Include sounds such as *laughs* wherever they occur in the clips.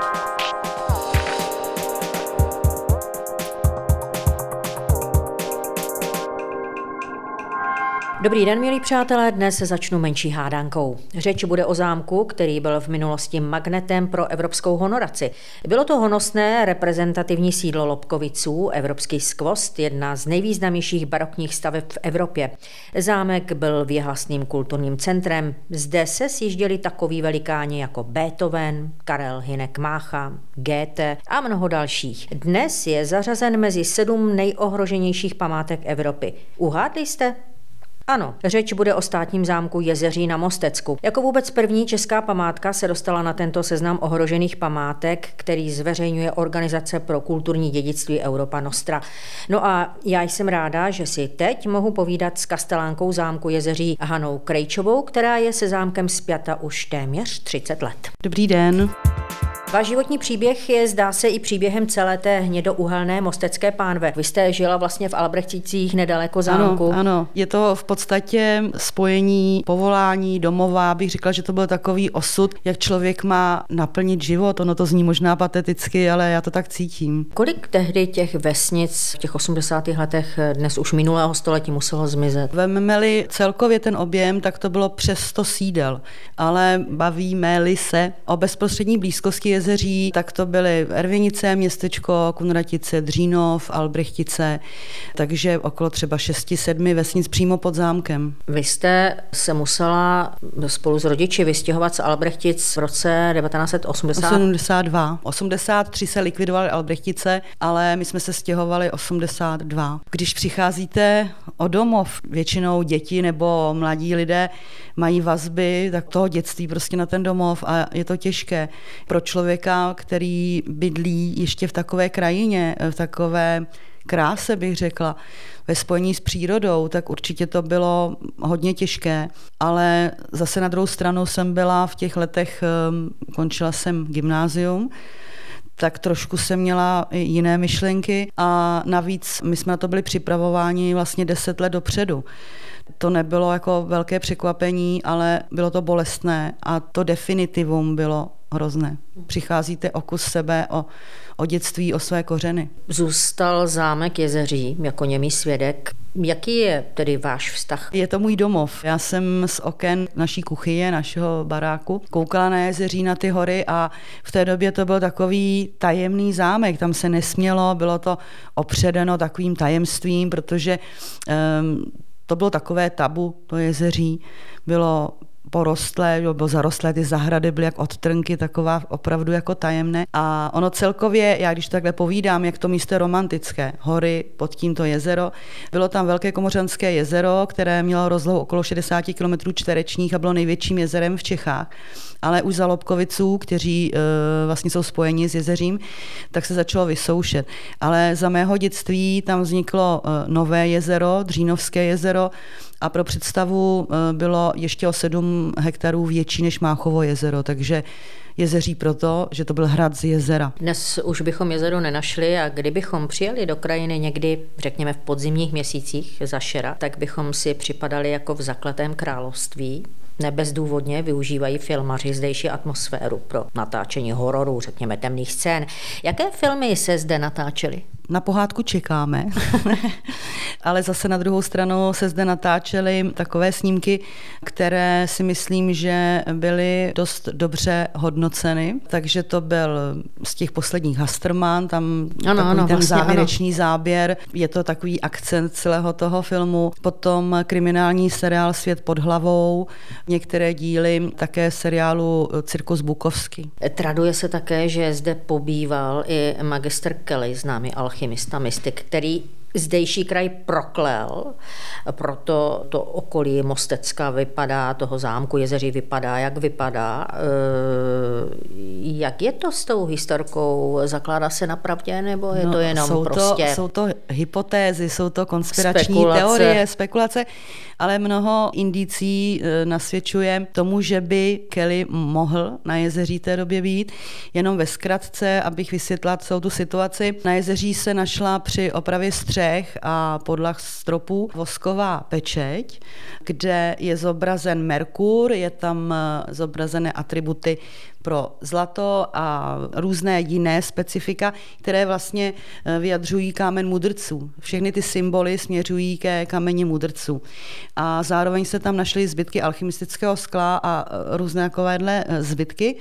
Bye. Dobrý den, milí přátelé, dnes začnu menší hádankou. Řeč bude o zámku, který byl v minulosti magnetem pro evropskou honoraci. Bylo to honosné reprezentativní sídlo Lobkoviců, Evropský skvost, jedna z nejvýznamnějších barokních staveb v Evropě. Zámek byl věhlasným kulturním centrem. Zde se sjížděli takoví velikáni jako Beethoven, Karel Hinek Mácha, Goethe a mnoho dalších. Dnes je zařazen mezi sedm nejohroženějších památek Evropy. Uhádli jste? Ano, řeč bude o státním zámku Jezeří na Mostecku. Jako vůbec první česká památka se dostala na tento seznam ohrožených památek, který zveřejňuje Organizace pro kulturní dědictví Europa Nostra. No a já jsem ráda, že si teď mohu povídat s kastelánkou zámku Jezeří Hanou Krejčovou, která je se zámkem spjata už téměř 30 let. Dobrý den. Váš životní příběh je, zdá se, i příběhem celé té hnědouhelné mostecké pánve. Vy jste žila vlastně v Albrechticích nedaleko zámku. Ano, ano, je to v podstatě spojení povolání, domova, bych řekla, že to byl takový osud, jak člověk má naplnit život. Ono to zní možná pateticky, ale já to tak cítím. Kolik tehdy těch vesnic v těch 80. letech dnes už minulého století muselo zmizet? Vememe-li celkově ten objem, tak to bylo přes 100 sídel, ale bavíme-li se o bezprostřední blízkosti jezeří, tak to byly Ervinice, městečko, Kunratice, Dřínov, Albrechtice, takže okolo třeba 6-7 vesnic přímo pod zámkem. Vy jste se musela spolu s rodiči vystěhovat z Albrechtic v roce 1982. 83 se likvidovaly Albrechtice, ale my jsme se stěhovali 82. Když přicházíte o domov, většinou děti nebo mladí lidé mají vazby tak toho dětství prostě na ten domov a je to těžké pro člověka člověka, který bydlí ještě v takové krajině, v takové kráse, bych řekla, ve spojení s přírodou, tak určitě to bylo hodně těžké, ale zase na druhou stranu jsem byla v těch letech, ehm, končila jsem gymnázium, tak trošku jsem měla jiné myšlenky a navíc my jsme na to byli připravováni vlastně deset let dopředu. To nebylo jako velké překvapení, ale bylo to bolestné a to definitivum bylo hrozné. Přicházíte o kus sebe, o, o dětství, o své kořeny. Zůstal zámek Jezeří jako němý svědek. Jaký je tedy váš vztah? Je to můj domov. Já jsem z oken naší kuchyně, našeho baráku, koukala na Jezeří, na ty hory a v té době to byl takový tajemný zámek. Tam se nesmělo, bylo to opředeno takovým tajemstvím, protože um, to bylo takové tabu, to jezeří. Bylo porostlé, bylo zarostlé, ty zahrady byly jak odtrnky, taková opravdu jako tajemné. A ono celkově, já když takhle povídám, jak to místo je romantické, hory, pod tímto jezero, bylo tam velké komořanské jezero, které mělo rozlohu okolo 60 km čtverečních a bylo největším jezerem v Čechách. Ale už za Lobkoviců, kteří e, vlastně jsou spojeni s jezeřím, tak se začalo vysoušet. Ale za mého dětství tam vzniklo e, nové jezero, Dřínovské jezero, a pro představu e, bylo ještě o 7 hektarů větší než Máchovo jezero, takže jezeří proto, že to byl hrad z jezera. Dnes už bychom jezero nenašli a kdybychom přijeli do krajiny někdy, řekněme v podzimních měsících za šera, tak bychom si připadali jako v zakletém království, Nebezdůvodně využívají filmaři zdejší atmosféru pro natáčení hororů, řekněme temných scén. Jaké filmy se zde natáčely? Na pohádku čekáme, *laughs* ale zase na druhou stranu se zde natáčely takové snímky, které si myslím, že byly dost dobře hodnoceny. Takže to byl z těch posledních Hasterman, tam ano, ano, ten vlastně závěrečný ano. záběr. Je to takový akcent celého toho filmu. Potom kriminální seriál Svět pod hlavou, některé díly také seriálu Cirkus Bukovský. Traduje se také, že zde pobýval i magister Kelly, známý alchymista, mystik, který zdejší kraj proklel, proto to okolí Mostecka vypadá, toho zámku Jezeří vypadá, jak vypadá. Jak je to s tou historkou? Zakládá se na pravdě, nebo je no, to jenom jsou prostě... To, jsou to hypotézy, jsou to konspirační spekulace. teorie, spekulace. ale mnoho indicí e, nasvědčuje tomu, že by Kelly mohl na jezeří té době být. Jenom ve zkratce, abych vysvětla celou tu situaci. Na jezeří se našla při opravě střech a podlah stropů vosková pečeť, kde je zobrazen Merkur, je tam e, zobrazené atributy pro zlato a různé jiné specifika, které vlastně eh, vyjadřují kámen mudrců. Všechny ty symboly směřují ke kameni mudrců. A zároveň se tam našly zbytky alchymistického skla a eh, různé takovéhle eh, zbytky.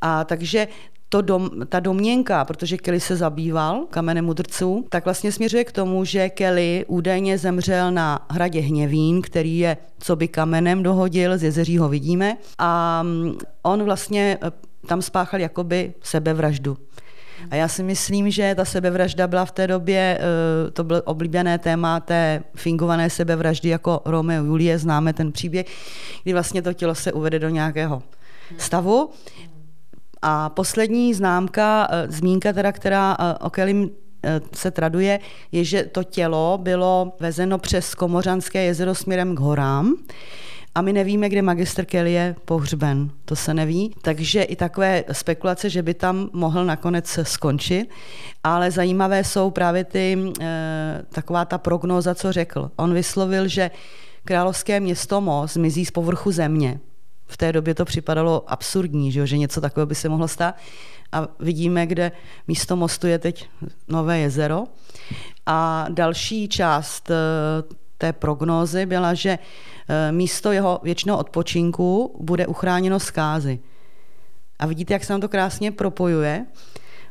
A takže to dom, ta domněnka, protože Kelly se zabýval kamenem mudrců, tak vlastně směřuje k tomu, že Kelly údajně zemřel na hradě Hněvín, který je co by kamenem dohodil, z jezeří ho vidíme. A mm, on vlastně eh, tam spáchal jakoby sebevraždu. A já si myslím, že ta sebevražda byla v té době, eh, to bylo oblíbené téma té fingované sebevraždy jako Romeo Julie, známe ten příběh, kdy vlastně to tělo se uvede do nějakého stavu a poslední známka, eh, zmínka teda, která eh, o Kelly eh, se traduje, je, že to tělo bylo vezeno přes Komořanské jezero směrem k horám a my nevíme, kde magister Kelly je pohřben. To se neví. Takže i takové spekulace, že by tam mohl nakonec skončit. Ale zajímavé jsou právě ty, taková ta prognóza, co řekl. On vyslovil, že královské město Mo zmizí z povrchu země v té době to připadalo absurdní, že, že něco takového by se mohlo stát. A vidíme, kde místo mostu je teď Nové jezero. A další část eh, té prognózy byla, že eh, místo jeho věčného odpočinku bude uchráněno zkázy. A vidíte, jak se nám to krásně propojuje,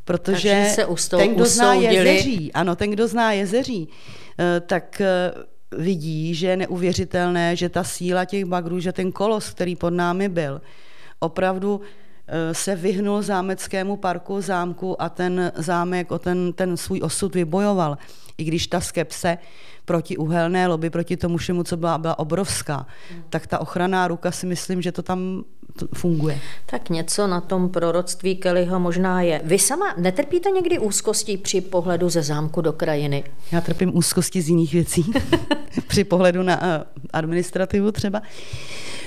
protože se ustou, ten, kdo zná jezeří, ano, ten, kdo zná jezeří, eh, tak vidí, že je neuvěřitelné, že ta síla těch bagrů, že ten kolos, který pod námi byl, opravdu eh, se vyhnul zámeckému parku, zámku a ten zámek o ten, ten svůj osud vybojoval. I když ta skepse proti uhelné lobby, proti tomu všemu, co byla, byla obrovská, hmm. tak ta ochranná ruka si myslím, že to tam funguje. Tak něco na tom proroctví Kellyho možná je. Vy sama netrpíte někdy úzkostí při pohledu ze zámku do krajiny? Já trpím úzkosti z jiných věcí. *laughs* při pohledu na eh, administrativu třeba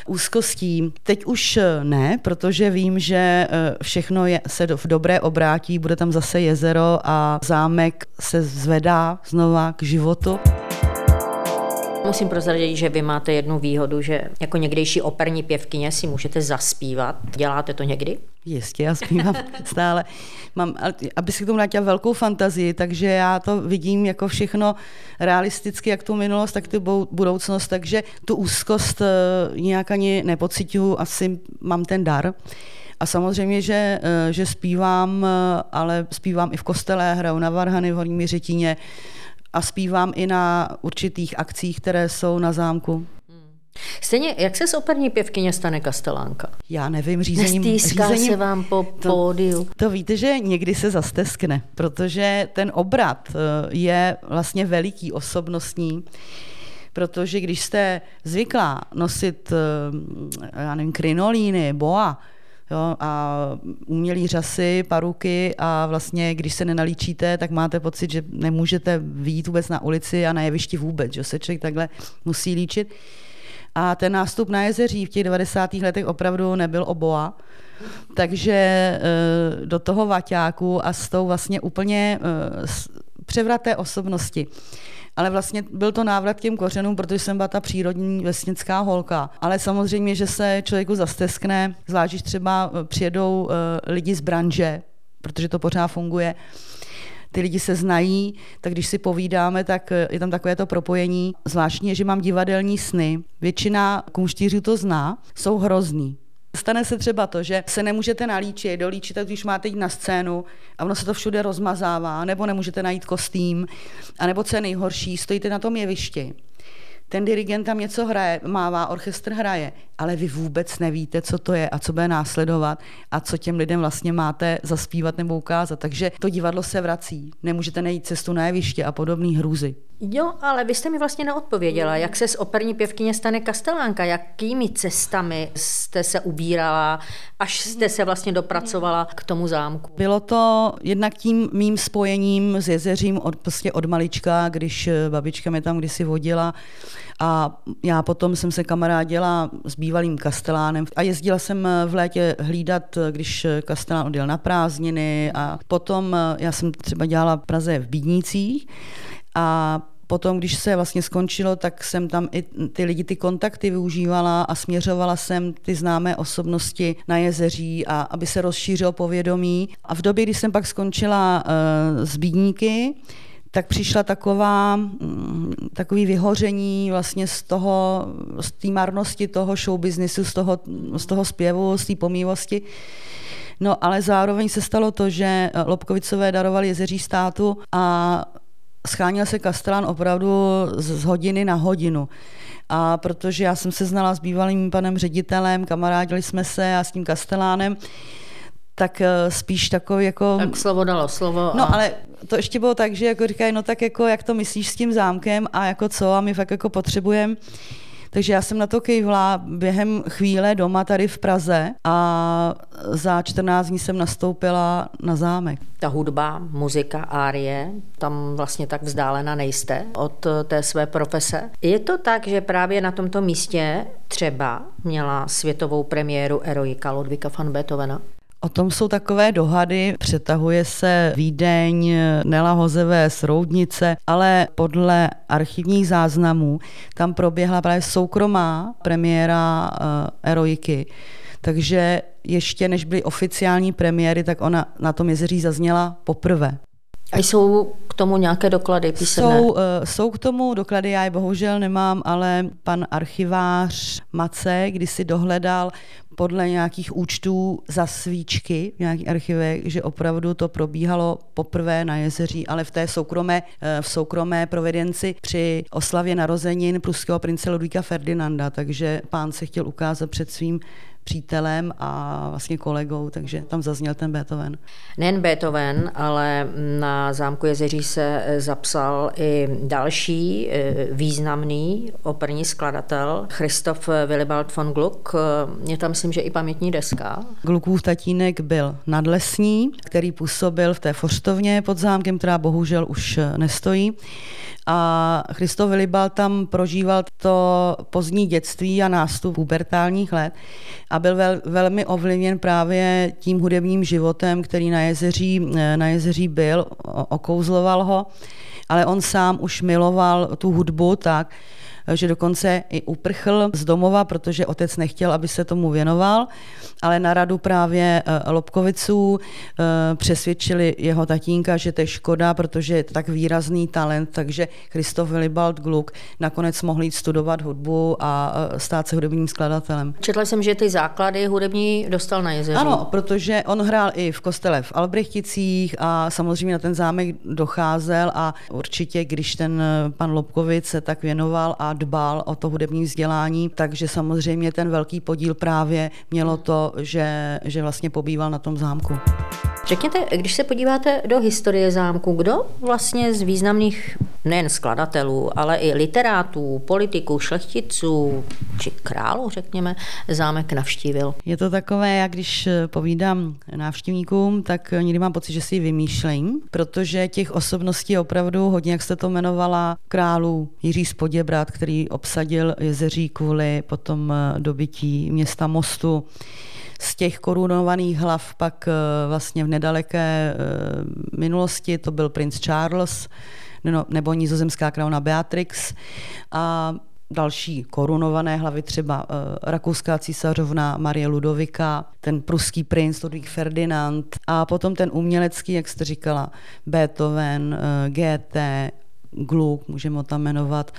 úzkostí. Teď už eh, ne, protože vím, že eh, všechno je, se v dobré obrátí, bude tam zase jezero a zámek se zvedá znova k životu. Musím prozradit, že vy máte jednu výhodu, že jako někdejší operní pěvkyně si můžete zaspívat. Děláte to někdy? Jistě, já zpívám *laughs* stále. Mám, aby si k tomu dát velkou fantazii, takže já to vidím jako všechno realisticky, jak tu minulost, tak tu budoucnost, takže tu úzkost eh, nějak ani nepocituju, asi mám ten dar. A samozřejmě, že, eh, že zpívám, eh, ale zpívám i v kostele, hraju na varhany v Horní Řetíně, a zpívám i na určitých akcích, které jsou na zámku. Stejně, jak se z operní pěvkyně stane kastelánka? Já nevím, řízením... Nestýská řízením, se vám po to, pódiu? To víte, že někdy se zasteskne, protože ten obrat eh, je vlastně veliký, osobnostní, protože když jste zvyklá nosit, eh, já nevím, krinolíny, boa, jo, a umělý řasy, paruky a vlastně, když se nenalíčíte, tak máte pocit, že nemůžete vyjít vůbec na ulici a na jevišti vůbec, že se člověk takhle musí líčit. A ten nástup na jezeří v těch 90. letech opravdu nebyl oboa. Takže eh, do toho vaťáku a s tou vlastně úplně eh, převraté osobnosti ale vlastně byl to návrat k těm kořenům, protože jsem byla ta přírodní vesnická holka. Ale samozřejmě, že se člověku zasteskne, zvlášť když třeba eh, přijedou eh, lidi z branže, protože to pořád funguje, ty lidi se znají, tak když si povídáme, tak eh, je tam takové to propojení. Zvláštní je, že mám divadelní sny. Většina kumštířů to zná, jsou hrozný. Stane se třeba to, že se nemůžete nalíčit, dolíčit, tak když máte jít na scénu a ono se to všude rozmazává, nebo nemůžete najít kostým, anebo co je nejhorší, stojíte na tom jevišti. Ten dirigent tam něco hraje, mává, orchestr hraje, ale vy vůbec nevíte, co to je a co bude následovat a co těm lidem vlastně máte zaspívat nebo ukázat. Takže to divadlo se vrací. Nemůžete najít cestu na jeviště a podobné hrůzy. Jo, ale vy jste mi vlastně neodpověděla, jak se z operní pěvkyně stane kastelánka, jakými cestami jste se ubírala, až jste se vlastně dopracovala k tomu zámku. Bylo to jednak tím mým spojením s jezeřím od, prostě od malička, když babička mě tam kdysi vodila A já potom jsem se kamarádila s bývalým kastelánem a jezdila jsem v létě hlídat, když kastelán odjel na prázdniny a potom já jsem třeba dělala v Praze v Bídnicích a Potom, když se vlastně skončilo, tak jsem tam i ty lidi, ty kontakty využívala a směřovala jsem ty známé osobnosti na jezeří, a aby se rozšířilo povědomí. A v době, kdy jsem pak skončila uh, s Bídníky, tak přišla taková, mm, takový vyhoření vlastně z toho, z té marnosti toho show businessu, z toho, z toho zpěvu, z té pomývosti. No ale zároveň se stalo to, že Lobkovicové darovali jezeří státu a schánil se Kastrán opravdu z hodiny na hodinu. A protože já jsem se znala s bývalým panem ředitelem, kamarádili jsme se a s tím Kastelánem, tak eh, spíš takový jako... Tak slovo dalo slovo. No a... ale to ještě bylo tak, že jako říkají, no tak jako jak to myslíš s tím zámkem a jako co a my fakt jako potřebujeme takže já jsem na to kejvla během chvíle doma tady v Praze a za 14 dní jsem nastoupila na zámek. Ta hudba, muzika, árie, tam vlastně tak vzdálena nejste od té své profese. Je to tak, že právě na tomto místě třeba měla světovou premiéru Eroika Ludvíka van Beethovena? O tom jsou takové dohady, přetahuje se Vídeň, Nela Hozevé z Roudnice, ale podle archivních záznamů tam proběhla právě soukromá premiéra uh, Eroiky. Takže ještě než byly oficiální premiéry, tak ona na tom jezeří zazněla poprvé. A jsou k tomu nějaké doklady písemné? Jsou, uh, jsou k tomu doklady, já je bohužel nemám, ale pan archivář Mace když si dohledal podle nějakých účtů za svíčky v nějakých archivech, že opravdu to probíhalo poprvé na jezeří, ale v té soukromé, eh, v soukromé providenci při oslavě narozenin pruského prince Ludvíka Ferdinanda, takže pán se chtěl ukázat před svým přítelem a vlastně kolegou, takže tam zazněl ten Beethoven. Nejen Beethoven, ale na zámku Jezeří se zapsal i další eh, významný operní skladatel, Christoph Willibald von Gluck. Je tam, myslím, že i pamětní deska. Gluckův tatínek byl nadlesní, který působil v té Forstovně pod zámkem, která bohužel už nestojí. A Christoph Willibald tam prožíval to pozdní dětství a nástup pubertálních let a byl vel, velmi ovlivněn právě tím hudebním životem, který na jezeří, na jezeří byl, okouzloval ho, ale on sám už miloval tu hudbu tak, že dokonce i uprchl z domova, protože otec nechtěl, aby se tomu věnoval, ale na radu právě eh, Lobkoviců eh, přesvědčili jeho tatínka, že to je škoda, protože je to tak výrazný talent, takže Christoph Willibald Gluck nakonec mohl jít studovat hudbu a eh, stát se hudebním skladatelem. Četla jsem, že ty základy hudební dostal na jezeří. Ano, protože on hrál i v kostele v Albrechticích a samozřejmě na ten zámek docházel a určitě, když ten pan Lobkovic se tak věnoval a dbal o to hudební vzdělání, takže samozřejmě ten velký podíl právě mělo to, že, že vlastně pobýval na tom zámku. Řekněte, když se podíváte do historie zámku, kdo vlastně z významných nejen skladatelů, ale i literátů, politiků, šlechticů či králů, řekněme, zámek navštívil? Je to takové, jak když povídám návštěvníkům, tak někdy mám pocit, že si vymýšlím, protože těch osobností opravdu hodně, jak jste to jmenovala, králů Jiří Spoděbrat, který obsadil jezeří kvůli potom dobytí města Mostu. Z těch korunovaných hlav pak eh, vlastně v nedaleké eh, minulosti to byl princ Charles no, nebo nizozemská královna Beatrix a další korunované hlavy, třeba rakouská císařovna Marie Ludovika, ten pruský princ Ludvík Ferdinand a potom ten umělecký, jak jste říkala, Beethoven, uh, Gluck, můžeme ho tam jmenovat,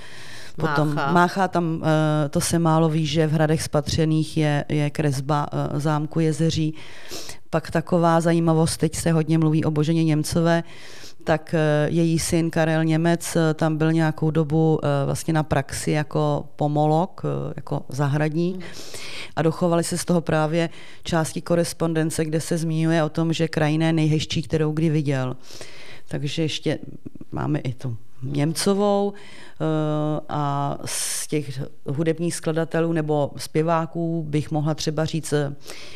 Potom Mácha. Mácha tam, eh, to se málo ví, že v hradech spatřených je, je kresba eh, zámku Jezeří. Pak taková zajímavost, teď se hodně mluví o Boženě Němcové, tak eh, její syn Karel Němec tam byl nějakou dobu vlastně na praxi jako pomolog, jako zahradník a dochovali se z toho právě části korespondence, kde se zmiňuje o tom, že krajina je nejhezčí, kterou kdy viděl. Takže ještě máme i tu Němcovou eh, a z těch hudebních skladatelů nebo zpěváků bych mohla třeba říct eh,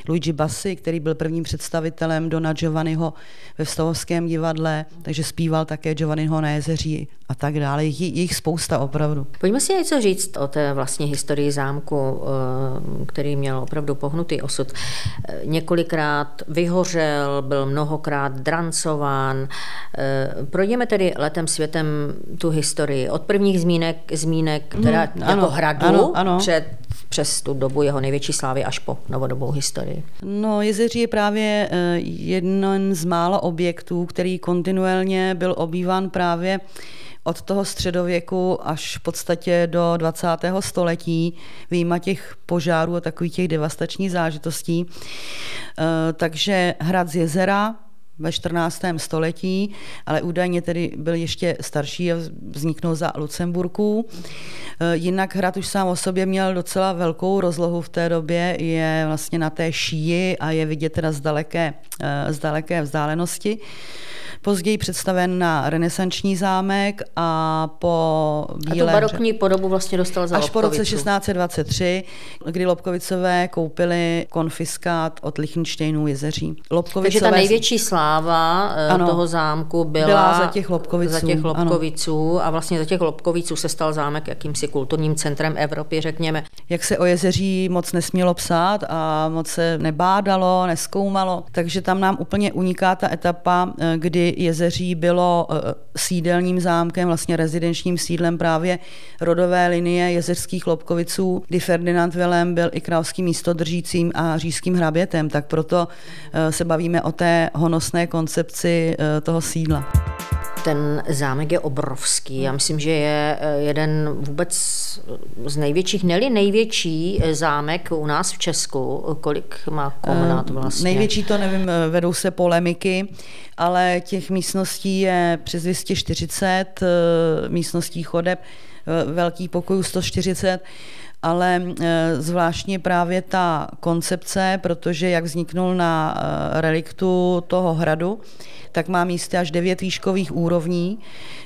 Luigi Bassi, který byl prvním představitelem Dona Giovanniho ve Stavovském divadle, takže zpíval také Giovanniho na jezeří a tak dále. Je jich spousta opravdu. Pojďme si něco říct o té vlastně historii zámku, eh, který měl opravdu pohnutý osud. Několikrát vyhořel, byl mnohokrát drancován. Projdeme tedy letem světem tu historii. Od prvních zmínek, zmínek teda hmm, jako ano, hradu ano, ano. Před, přes tu dobu jeho největší slávy až po novodobou historii. No, Jezeří je právě eh, jeden z mála objektů, který kontinuálně byl obýván právě od toho středověku až v podstatě do 20. století, výjima těch požárů a takových těch devastačních zážitostí. Eh, takže hrad z jezera, ve 14. století, ale údajně tedy byl ještě starší a vzniknul za Lucemburků. Eh, jinak hrad už sám o sobě měl docela velkou rozlohu v té době, je vlastně na té šíji a je vidět teda z daleké, eh, z daleké vzdálenosti později představen na renesanční zámek a po Bílé... A tu barokní podobu vlastně dostal za Až po roce 1623, kdy Lobkovicové koupili konfiskát od Lichtensteinů jezeří. Lobkovicové... Takže ta největší sláva eh, ano, toho zámku byla, byla za těch Lobkoviců. Za těch Lobkoviců a vlastně za těch Lobkoviců se stal zámek jakýmsi kulturním centrem Evropy, řekněme. Jak se o jezeří moc nesmělo psát a moc se nebádalo, neskoumalo, takže tam nám úplně uniká ta etapa, eh, kdy Jezeří bylo eh, sídelním zámkem, vlastně rezidenčním sídlem právě rodové linie jezerských Lobkoviců, kdy Ferdinand Vilém byl i královským místodržícím a říšským hrabětem, tak proto se bavíme o té honosné koncepci eh, toho sídla. Ten zámek je obrovský. Já myslím, že je eh, jeden vůbec z největších, neli největší eh, zámek u nás v Česku. Kolik má komnat vlastně? Největší to nevím, vedou se polemiky, ale těch místností je přes 240, místností chodeb, velký pokojů 140 ale zvláštně právě ta koncepce, protože jak vzniknul na reliktu toho hradu, tak má místy až devět výškových úrovní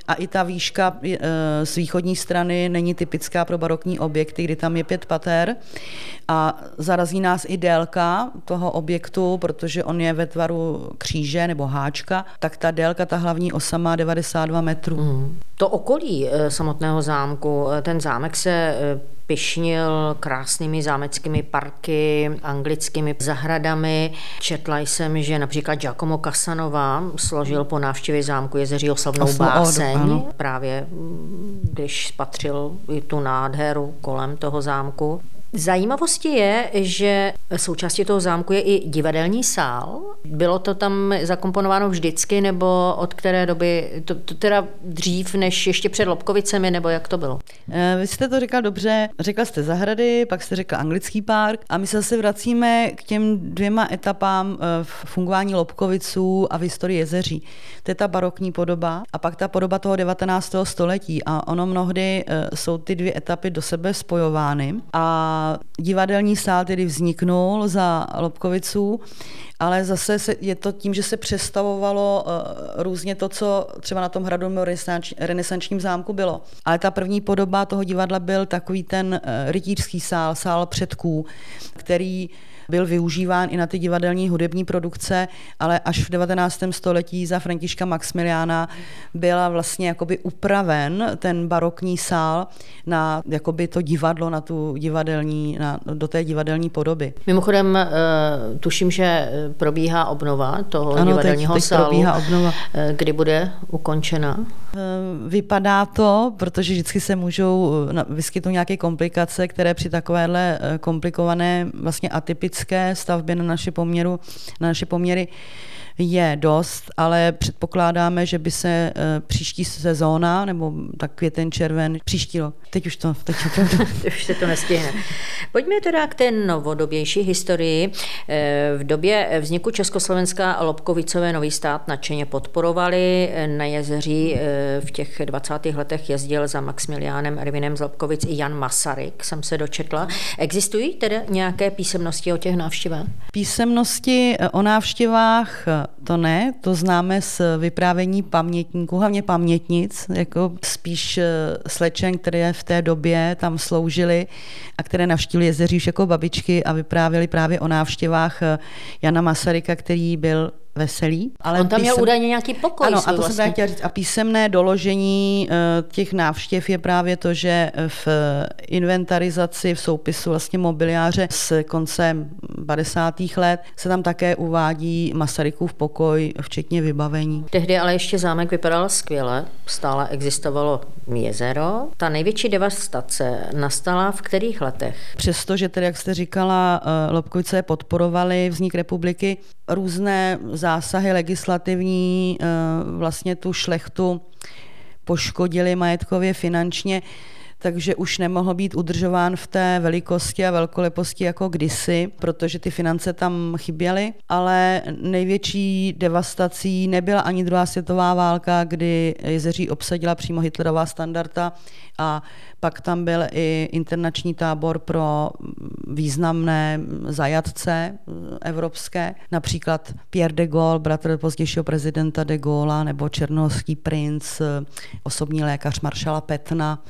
a i ta výška e, z východní strany není typická pro barokní objekty, kdy tam je pět pater a zarazí nás i délka toho objektu, protože on je ve tvaru kříže nebo háčka, tak ta délka, ta hlavní osa má 92 metrů. Mm. To okolí e, samotného zámku, e, ten zámek se pyšnil krásnými zámeckými parky, anglickými zahradami. Četla jsem, že například Giacomo Casanova složil po návštěvě zámku Jezeří oslavnou báseň, ano. právě když spatřil i tu nádheru kolem toho zámku. Zajímavostí je, že součástí toho zámku je i divadelní sál. Bylo to tam zakomponováno vždycky, nebo od které doby, to, to teda dřív než ještě před Lobkovicemi, nebo jak to bylo? Eh, vy jste to říkal dobře, řekla jste zahrady, pak jste řekla anglický park a my se zase vracíme k těm dvěma etapám eh, v fungování Lobkoviců a v historii jezeří. To je ta barokní podoba a pak ta podoba toho 19. století a ono mnohdy eh, jsou ty dvě etapy do sebe spojovány a divadelní sál tedy vzniknul za Lobkoviců, ale zase se, je to tím, že se přestavovalo uh, různě to, co třeba na tom hradu renesančním zámku bylo. Ale ta první podoba toho divadla byl takový ten uh, rytířský sál, sál předků, který byl využíván i na ty divadelní hudební produkce, ale až v 19. století za Františka Maximiliána byla vlastně jakoby upraven ten barokní sál na jakoby to divadlo, na tu divadelní, na, do té divadelní podoby. Mimochodem, eh, tuším, že probíhá obnova toho ano, divadelního teď, teď sálu. probíhá obnova. Eh, kdy bude ukončena? Eh, vypadá to, protože vždycky se můžou vyskytnout nějaké komplikace, které při takovéhle komplikované vlastně atypické stavbě na naše, poměru, na naše poměry je dost, ale předpokládáme, že by se e, příští sezóna, nebo tak květen, červen, příští rok, teď už to, teď to, *laughs* už se to nestihne. Pojďme teda k té novodobější historii. E, v době vzniku Československa Lobkovicové nový stát nadšeně podporovali. Na jezeří eh, v těch 20. letech jezdil za Maximiliánem Ervinem z Lobkovic i Jan Masaryk, jsem se dočetla. Existují tedy nějaké písemnosti o těch návštěvách? Písemnosti o návštěvách to ne, to známe z vyprávění pamětníků, hlavně pamětnic, jako spíš slečen, které v té době tam sloužily a které navštívili jezeří už jako babičky a vyprávěli právě o návštěvách Jana Masaryka, který byl veselý. Ale On tam písem... měl údajně nějaký pokoj. Ano, a to vlastně. jsem chtěla říct. A písemné doložení uh, těch návštěv je právě to, že v inventarizaci, v soupisu vlastně mobiliáře z konce 50. let se tam také uvádí Masarykův pokoj, včetně vybavení. Tehdy ale ještě zámek vypadal skvěle, stále existovalo jezero. Ta největší devastace nastala v kterých letech? Přestože tedy, jak jste říkala, eh, Lobkovice podporovali vznik republiky, různé zásahy legislativní eh, vlastně tu šlechtu poškodili majetkově finančně, takže už nemohl být udržován v té velikosti a velkoleposti jako kdysi, protože ty finance tam chyběly, ale největší devastací nebyla ani druhá světová válka, kdy Jezeří obsadila přímo Hitlerová standarda a pak tam byl i internační tábor pro významné zajatce evropské, například Pierre de Gaulle, bratr pozdějšího prezidenta de Gaulle, nebo černohorský princ, osobní lékař maršala Petna,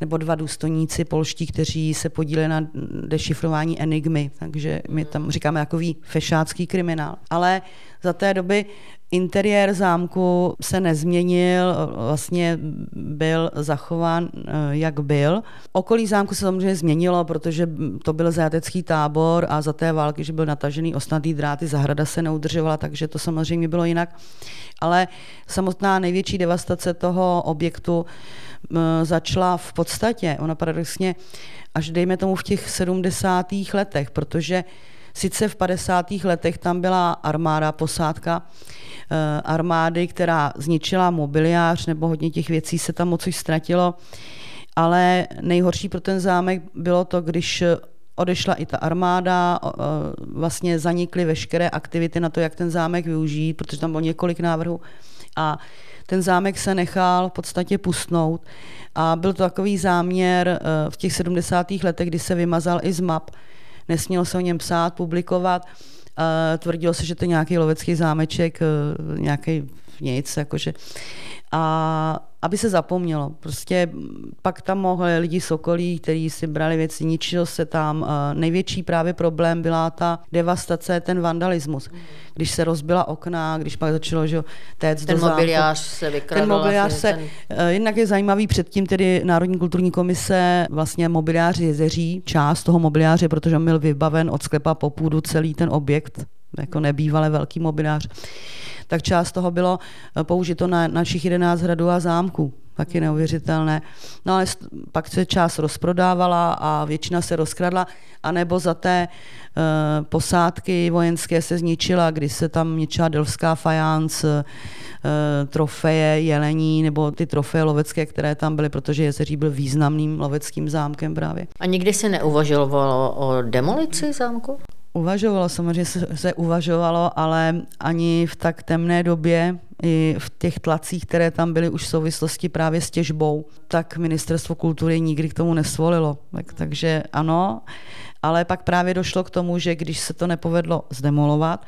nebo dva důstojníci polští, kteří se podíleli na dešifrování enigmy, takže my tam říkáme takový fešácký kriminál. Ale za té doby Interiér zámku se nezměnil, vlastně byl zachován, eh, jak byl. Okolí zámku se samozřejmě změnilo, protože to byl zajatecký tábor a za té války, že byl natažený osnatý dráty, zahrada se neudržovala, takže to samozřejmě bylo jinak. Ale samotná největší devastace toho objektu eh, začala v podstatě, ona paradoxně až dejme tomu v těch 70. letech, protože sice v 50. letech tam byla armáda, posádka, Eh, armády, která zničila mobiliář nebo hodně těch věcí se tam moc ztratilo. Ale nejhorší pro ten zámek bylo to, když odešla i ta armáda, vlastně zanikly veškeré aktivity na to, jak ten zámek využít, protože tam bylo několik návrhů a ten zámek se nechal v podstatě pustnout a byl to takový záměr eh, v těch 70. letech, kdy se vymazal i z map. Nesmělo se o něm psát, publikovat tvrdilo se, že to je nějaký lovecký zámeček, eh, nějaký nic, jakože. A aby se zapomnělo. Prostě pak tam mohli lidi sokolí, kteří si brali věci, ničilo se tam. Největší právě problém byla ta devastace, ten vandalismus. Když se rozbila okna, když pak začalo, že téct ten do mobiliář se vykradl. Ten mobiliář se, ten... Eh, jednak je zajímavý předtím tedy Národní kulturní komise vlastně mobiliář jezeří, část toho mobiliáře, protože byl vybaven od sklepa po půdu celý ten objekt, jako nebývalé velký mobiliář tak část toho bylo eh, použito na našich 11 hradů a zámků. Taky neuvěřitelné. No ale pak se část rozprodávala a většina se rozkradla, anebo za té e, posádky vojenské se zničila, kdy se tam ničila delfská fajánc, e, trofeje jelení nebo ty trofeje lovecké, které tam byly, protože Jezeří byl významným loveckým zámkem právě. A nikdy se neuvažovalo o demolici zámku? Uvažovalo, samozřejmě se, se uvažovalo, ale ani v tak temné době, i v těch tlacích, které tam byly už v souvislosti právě s těžbou, tak ministerstvo kultury nikdy k tomu nesvolilo. Tak, takže ano, ale pak právě došlo k tomu, že když se to nepovedlo zdemolovat,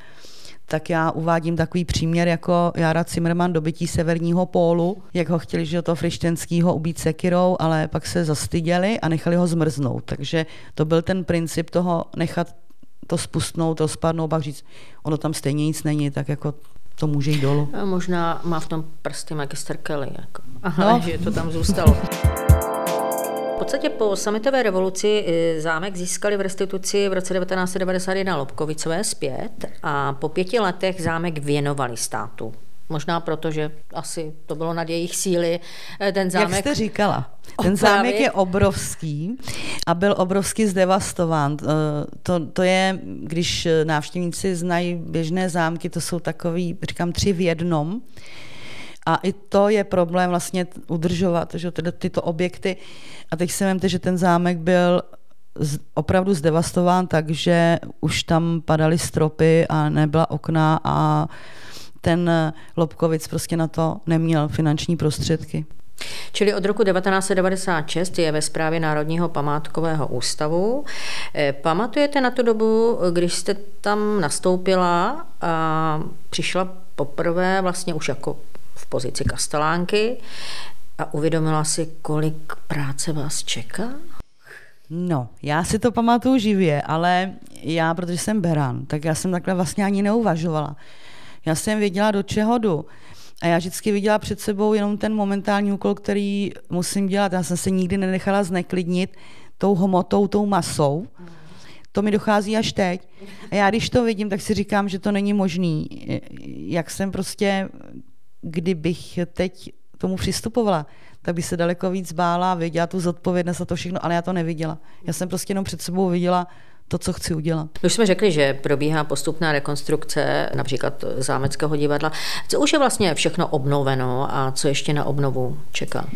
tak já uvádím takový příměr jako Jara Zimmerman dobytí severního pólu, jak ho chtěli, že to frištenskýho ubít sekirou, ale pak se zastyděli a nechali ho zmrznout. Takže to byl ten princip toho nechat to spustnout, rozpadnout, pak říct, ono tam stejně nic není, tak jako to může jít dolů. A možná má v tom prsty magister Kelly, jako. Aha, no. že to tam zůstalo. V podstatě po sametové revoluci eh, zámek získali v restituci v roce 1991 Lobkovicové zpět a po pěti letech zámek věnovali státu. Možná proto, že asi to bylo nad jejich síly. Eh, ten zámek... Jak jste říkala, ten zámek je obrovský a byl obrovsky zdevastován. Eh, to, to je, když návštěvníci znají běžné zámky, to jsou takový, říkám, tři v jednom. A i to je problém vlastně udržovat, že tyto, tyto objekty. A teď si vemte, že ten zámek byl opravdu zdevastován, takže už tam padaly stropy a nebyla okna a ten Lobkovic prostě na to neměl finanční prostředky. Čili od roku 1996 je ve správě Národního památkového ústavu. Eh, pamatujete na tu dobu, když jste tam nastoupila a přišla poprvé vlastně už jako v pozici kastelánky a uvědomila si, kolik práce vás čeká? No, já si to pamatuju živě, ale já, protože jsem beran, tak já jsem takhle vlastně ani neuvažovala. Já jsem věděla, do čeho jdu. A já vždycky viděla před sebou jenom ten momentální úkol, který musím dělat. Já jsem se nikdy nenechala zneklidnit tou hmotou, tou masou. To mi dochází až teď. A já když to vidím, tak si říkám, že to není možný. Jak jsem prostě, kdybych teď tomu přistupovala, tak by se daleko víc bála, viděla tu zodpovědnost a to všechno, ale já to neviděla. Já jsem prostě jenom před sebou viděla to, co chci udělat. Už jsme řekli, že probíhá postupná rekonstrukce například zámeckého divadla. Co už je vlastně všechno obnoveno a co ještě na obnovu čeká?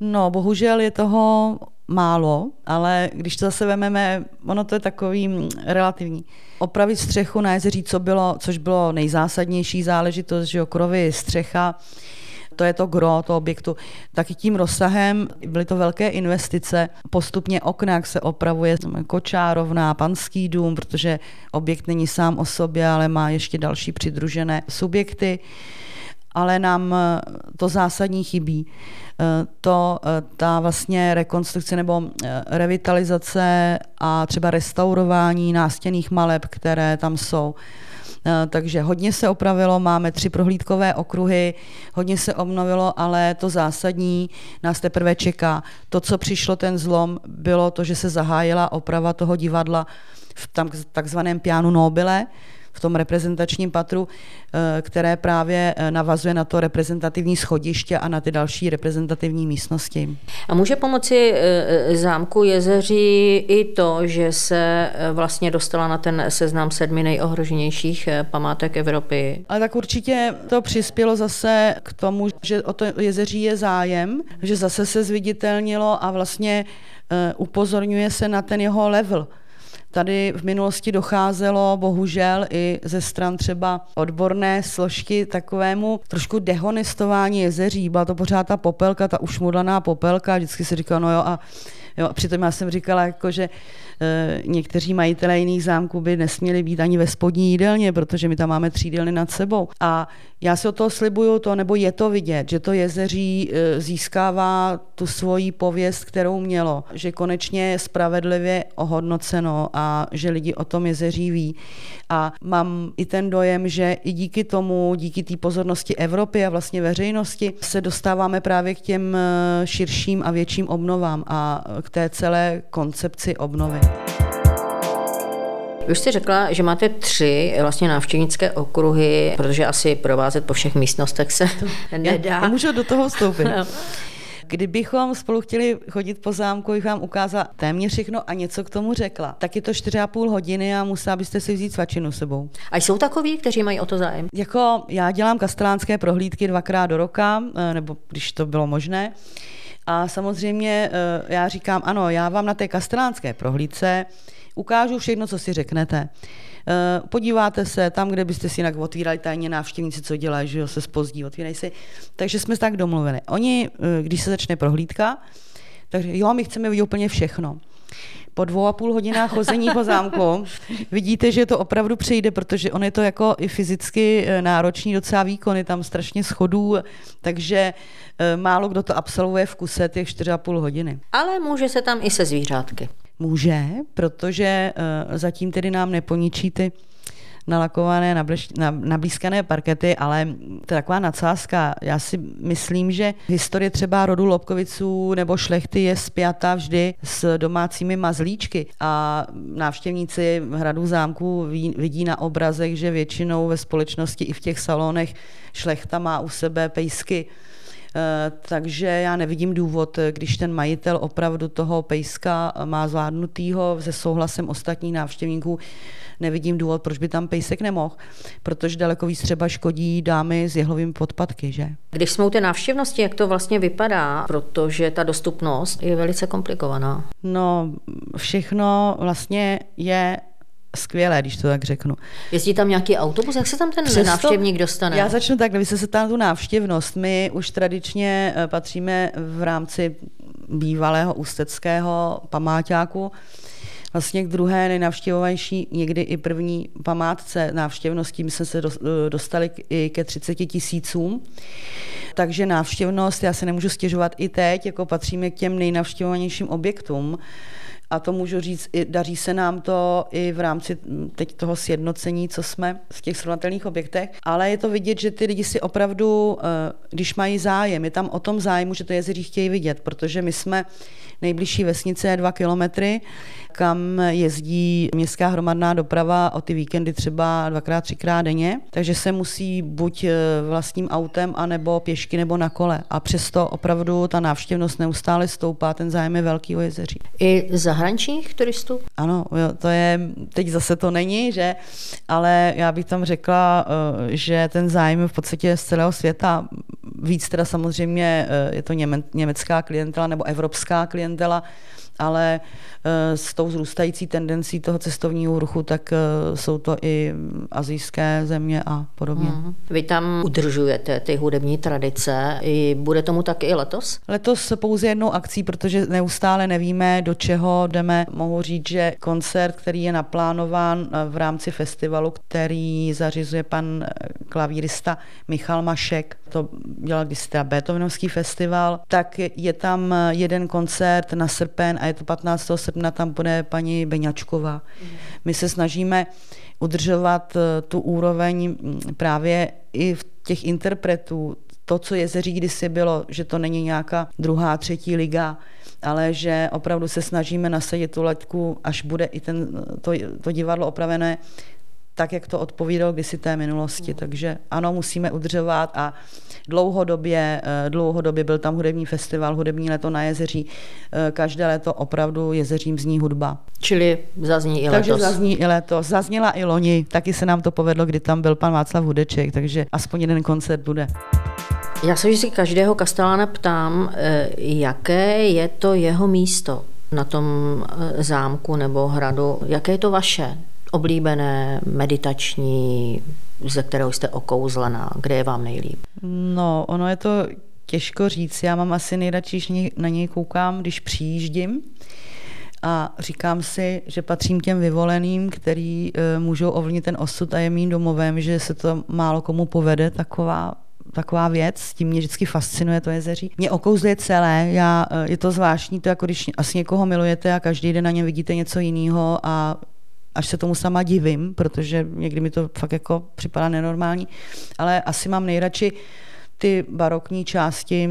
No, bohužel je toho málo, ale když to zase vememe, ono to je takový mm, relativní. Opravit střechu na jezeří, co bylo, což bylo nejzásadnější záležitost, že okrovy střecha, to je to gro toho objektu, taky tím rozsahem byly to velké investice. Postupně okna, jak se opravuje kočárovná, panský dům, protože objekt není sám o sobě, ale má ještě další přidružené subjekty ale nám to zásadní chybí. To, ta vlastně rekonstrukce nebo revitalizace a třeba restaurování nástěných maleb, které tam jsou. Eh, takže hodně se opravilo, máme tři prohlídkové okruhy, hodně se obnovilo, ale to zásadní nás teprve čeká. To, co přišlo, ten zlom, bylo to, že se zahájila oprava toho divadla v takzvaném pianu Nobile, v tom reprezentačním patru, eh, které právě eh, navazuje na to reprezentativní schodiště a na ty další reprezentativní místnosti. A může pomoci eh, zámku Jezeří i to, že se vlastně dostala na ten seznam sedmi nejohroženějších památek Evropy? Ale tak určitě to přispělo zase k tomu, že o to Jezeří je zájem, že zase se zviditelnilo a vlastně upozorňuje se na ten jeho level. Tady v minulosti docházelo bohužel i ze stran třeba odborné složky takovému trošku dehonestování jezeří. Byla to pořád ta popelka, ta ušmudlaná popelka. Vždycky si říkala, no jo, a Jo, přitom já jsem říkala, jako, že e, někteří majitelé jiných zámků by nesměli být ani ve spodní jídelně, protože my tam máme tří nad sebou. A já si o toho slibuju to, nebo je to vidět, že to jezeří e, získává tu svoji pověst, kterou mělo, že konečně je spravedlivě ohodnoceno a že lidi o tom jezeří ví. A mám i ten dojem, že i díky tomu, díky té pozornosti Evropy a vlastně veřejnosti se dostáváme právě k těm e, širším a větším obnovám a k té celé koncepci obnovy. Už jste řekla, že máte tři vlastně návštěvnické okruhy, protože asi provázet po všech místnostech se *laughs* nedá. Já, já můžu do toho vstoupit. No. Kdybychom spolu chtěli chodit po zámku, bych vám ukázala téměř všechno a něco k tomu řekla, tak je to 4,5 hodiny a musela byste si vzít svačinu sebou. A jsou takoví, kteří mají o to zájem? Jako já dělám kastelánské prohlídky dvakrát do roka, eh, nebo když to bylo možné. A samozřejmě eh, já říkám, ano, já vám na té kastelánské prohlídce ukážu všechno, co si řeknete. Eh, podíváte se tam, kde byste si jinak otvírali tajně návštěvníci, co dělají, že jo, se spozdí, otvírají si. Takže jsme se tak domluvili. Oni, eh, když se začne prohlídka, takže jo, my chceme vidět úplně všechno. Po dvou a půl hodinách chození po zámku *laughs* vidíte, že to opravdu přejde, protože on je to jako i fyzicky náročný docela výkon, je tam strašně schodů, takže Eh, málo kdo to absolvuje v kuse těch 4,5 hodiny. Ale může se tam i se zvířátky. Může, protože uh, zatím tedy nám neponičí ty nalakované, nablízkané parkety, ale to je taková nadsázka. Já si myslím, že historie třeba rodu Lobkoviců nebo šlechty je spjata vždy s domácími mazlíčky a návštěvníci hradu zámku vidí na obrazech, že většinou ve společnosti i v těch salonech šlechta má u sebe pejsky Eh, takže já nevidím důvod, když ten majitel opravdu toho pejska má zvládnutýho se souhlasem ostatních návštěvníků, nevidím důvod, proč by tam pejsek nemohl, protože daleko víc třeba škodí dámy s jehlovými podpadky, že? Když jsme u té návštěvnosti, jak to vlastně vypadá, protože ta dostupnost je velice komplikovaná. No, všechno vlastně je skvělé, když to tak řeknu. Jezdí tam nějaký autobus? Jak se tam ten Přesto, návštěvník dostane? Já začnu tak, vy se tam tu návštěvnost. My už tradičně eh, patříme v rámci bývalého ústeckého pamáťáku vlastně k druhé nejnavštěvovanější, někdy i první památce návštěvností. My jsme se eh, dostali i ke 30 tisícům. Takže návštěvnost, já se nemůžu stěžovat i teď, jako patříme k těm nejnavštěvovanějším objektům. A to můžu říct, daří se nám to i v rámci teď toho sjednocení, co jsme v těch srovnatelných objektech, ale je to vidět, že ty lidi si opravdu, eh, když mají zájem, je tam o tom zájmu, že to jezeří chtějí vidět, protože my jsme nejbližší vesnice je dva kilometry, kam jezdí městská hromadná doprava o ty víkendy třeba dvakrát, třikrát denně, takže se musí buď eh, vlastním autem, anebo pěšky, nebo na kole. A přesto opravdu ta návštěvnost neustále stoupá, ten zájem je velký o jezeří. I zahraničních turistů? Ano, jo, to je, teď zase to není, že, ale já bych tam řekla, eh, že ten zájem v podstatě z celého světa, víc teda samozřejmě eh, je to německá klientela nebo evropská klientela, ale eh, s tou zrůstající tendencí toho cestovního ruchu, tak eh, jsou to i azijské země a podobně. Mm. Vy tam udržujete ty hudební tradice. I bude tomu tak i letos? Letos pouze jednou akcí, protože neustále nevíme, do čeho jdeme. Mohu říct, že koncert, který je naplánován eh, v rámci festivalu, který zařizuje pan klavírista Michal Mašek, to dělal kdysi Beethovenovský festival, tak je tam jeden koncert na srpen a je to 15. srpna, tam bude paní Beňačková. My se snažíme udržovat eh, tu úroveň mm, právě i v těch interpretů, to, co jezeří kdysi bylo, že to není nějaká druhá, třetí liga, ale že opravdu se snažíme nasadit tu laťku, až bude i ten, to, to divadlo opravené, tak, jak to odpovídalo kdysi té minulosti. Takže ano, musíme udržovat a dlouhodobě, eh, dlouhodobě byl tam hudební festival, hudební leto na jezeří. Eh, každé leto opravdu jezeřím zní hudba. Čili zazní i letos. Takže zazní i letos. Zazněla i loni, taky se nám to povedlo, kdy tam byl pan Václav Hudeček, takže aspoň jeden koncert bude. Já se vždycky každého kastelána ptám, eh, jaké je to jeho místo na tom zámku nebo hradu, jaké je to vaše oblíbené, meditační, ze kterého jste okouzlená, kde je vám nejlíp? No, ono je to těžko říct. Já mám asi nejradši, když na něj koukám, když přijíždím a říkám si, že patřím těm vyvoleným, který uh, můžou ovlivnit ten osud a je mým domovem, že se to málo komu povede, taková taková věc, s tím mě vždycky fascinuje to jezeří. Mě okouzluje celé, já, e, je to zvláštní, to jako když asi někoho milujete a každý den na něm vidíte něco jiného a až se tomu sama divím, protože někdy mi to fakt jako připadá nenormální, ale asi mám nejradši ty barokní části,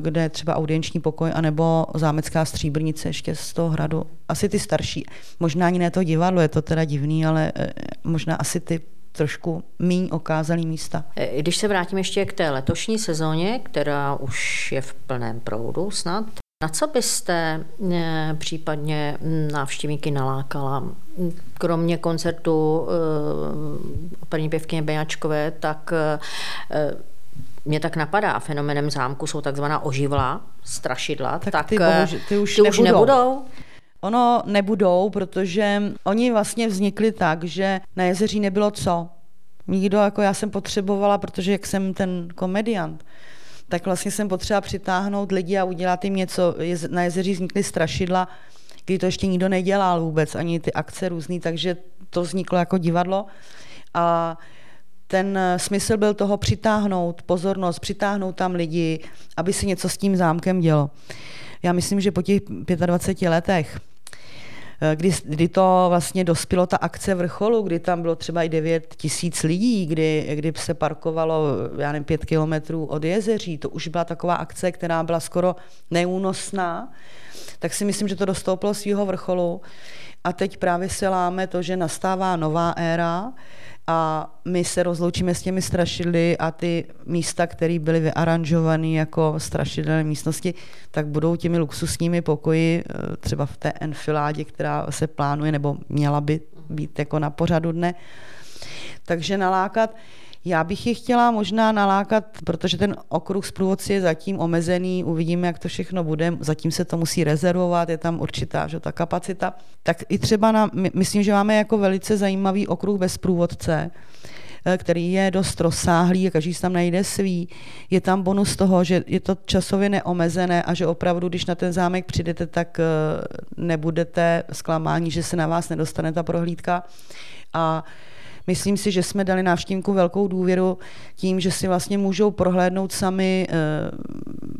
kde třeba audienční pokoj, anebo zámecká stříbrnice ještě z toho hradu. Asi ty starší. Možná ani ne to divadlo, je to teda divný, ale e, možná asi ty trošku míň okázalý místa. E, když se vrátím ještě k té letošní sezóně, která už je v plném proudu snad, na co byste eh, případně návštěvníky nalákala? Kromě koncertu eh, operní pěvkyně Beňačkové, tak eh, mě tak napadá, fenomenem zámku jsou takzvaná oživla, strašidla, tak, tak ty, bohuž, ty, už, ty nebudou. už nebudou? Ono nebudou, protože oni vlastně vznikli tak, že na jezeří nebylo co. Nikdo, jako já jsem potřebovala, protože jak jsem ten komediant, tak vlastně jsem potřeba přitáhnout lidi a udělat jim něco. Na jezeří vznikly strašidla, kdy to ještě nikdo nedělal vůbec, ani ty akce různý, takže to vzniklo jako divadlo. A ten smysl byl toho přitáhnout pozornost, přitáhnout tam lidi, aby si něco s tím zámkem dělo. Já myslím, že po těch 25 letech Eh, kdy, kdy to vlastně dospělo ta akce vrcholu, kdy tam bylo třeba i 9 tisíc lidí, kdy, kdy se parkovalo, já nevím, 5 kilometrů od jezeří. To už byla taková akce, která byla skoro neúnosná. Tak si myslím, že to dostoupilo svého vrcholu. A teď právě se láme to, že nastává nová éra, a my se rozloučíme s těmi strašidly a ty místa, které byly vyaranžované jako strašidelné místnosti, tak budou těmi luxusními pokoji, eh, třeba v té enfiládě, která se plánuje nebo měla by být jako na pořadu dne. Takže nalákat Já bych je chtěla možná nalákat, protože ten okruh zprůvodci je zatím omezený, uvidíme, jak to všechno bude, zatím se to musí rezervovat, je tam určitá že ta kapacita. Tak i třeba na, myslím, že máme jako velice zajímavý okruh bez průvodce, eh, který je dost rozsáhlý a každý tam najde svý. Je tam bonus toho, že je to časově neomezené a že opravdu, když na ten zámek přijdete, tak eh, nebudete zklamáni, že se na vás nedostane ta prohlídka. A Myslím si, že jsme dali návštěvníkům velkou důvěru tím, že si vlastně můžou prohlédnout sami eh,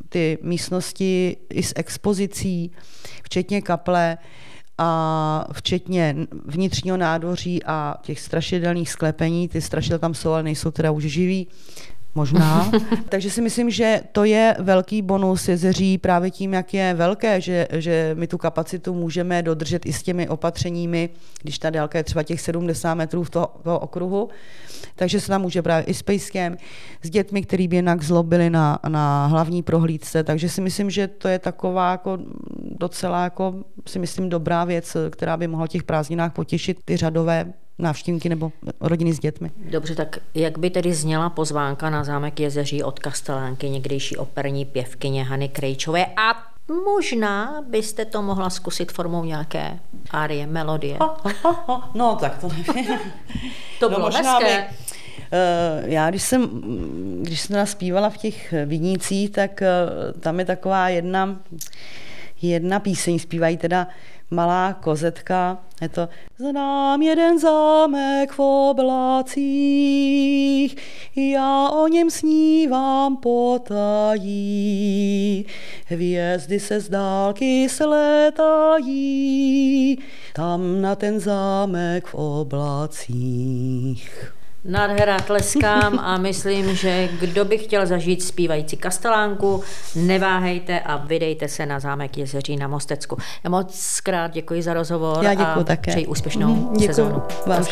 ty místnosti i s expozicí, včetně kaple a včetně vnitřního nádvoří a těch strašidelných sklepení. Ty strašidla tam jsou, ale nejsou teda už živí možná. *laughs* Takže si myslím, že to je velký bonus jezeří právě tím, jak je velké, že, že my tu kapacitu můžeme dodržet i s těmi opatřeními, když ta délka je třeba těch 70 metrů v toho, toho okruhu. Takže se tam může právě i s pejskem, s dětmi, který by jinak zlobili na, na hlavní prohlídce. Takže si myslím, že to je taková jako docela jako si myslím dobrá věc, která by mohla těch prázdninách potěšit ty řadové návštěvníky nebo rodiny s dětmi. Dobře, tak jak by tedy zněla pozvánka na zámek Jezeří od Kastelánky, někdejší operní pěvkyně Hany Krejčové a možná byste to mohla zkusit formou nějaké árie, melodie. Ha, ha, ha, no, tak to nevím. to bylo no, možná hezké. By, eh, já, když jsem, když jsem zpívala v těch vinících, tak eh, tam je taková jedna, jedna píseň, zpívají teda malá kozetka. Je to Znám jeden zámek v oblacích, já o něm snívám potají. Hvězdy se z dálky slétají, tam na ten zámek v oblacích. Nádhera, tleskám a *laughs* myslím, že kdo by chtěl zažít zpívající kastelánku, neváhejte a vydejte se na zámek Jezeří na Mostecku. Já moc krát děkuji za rozhovor Já děkuji a také. přeji úspěšnou mm, děkuji sezónu. Vám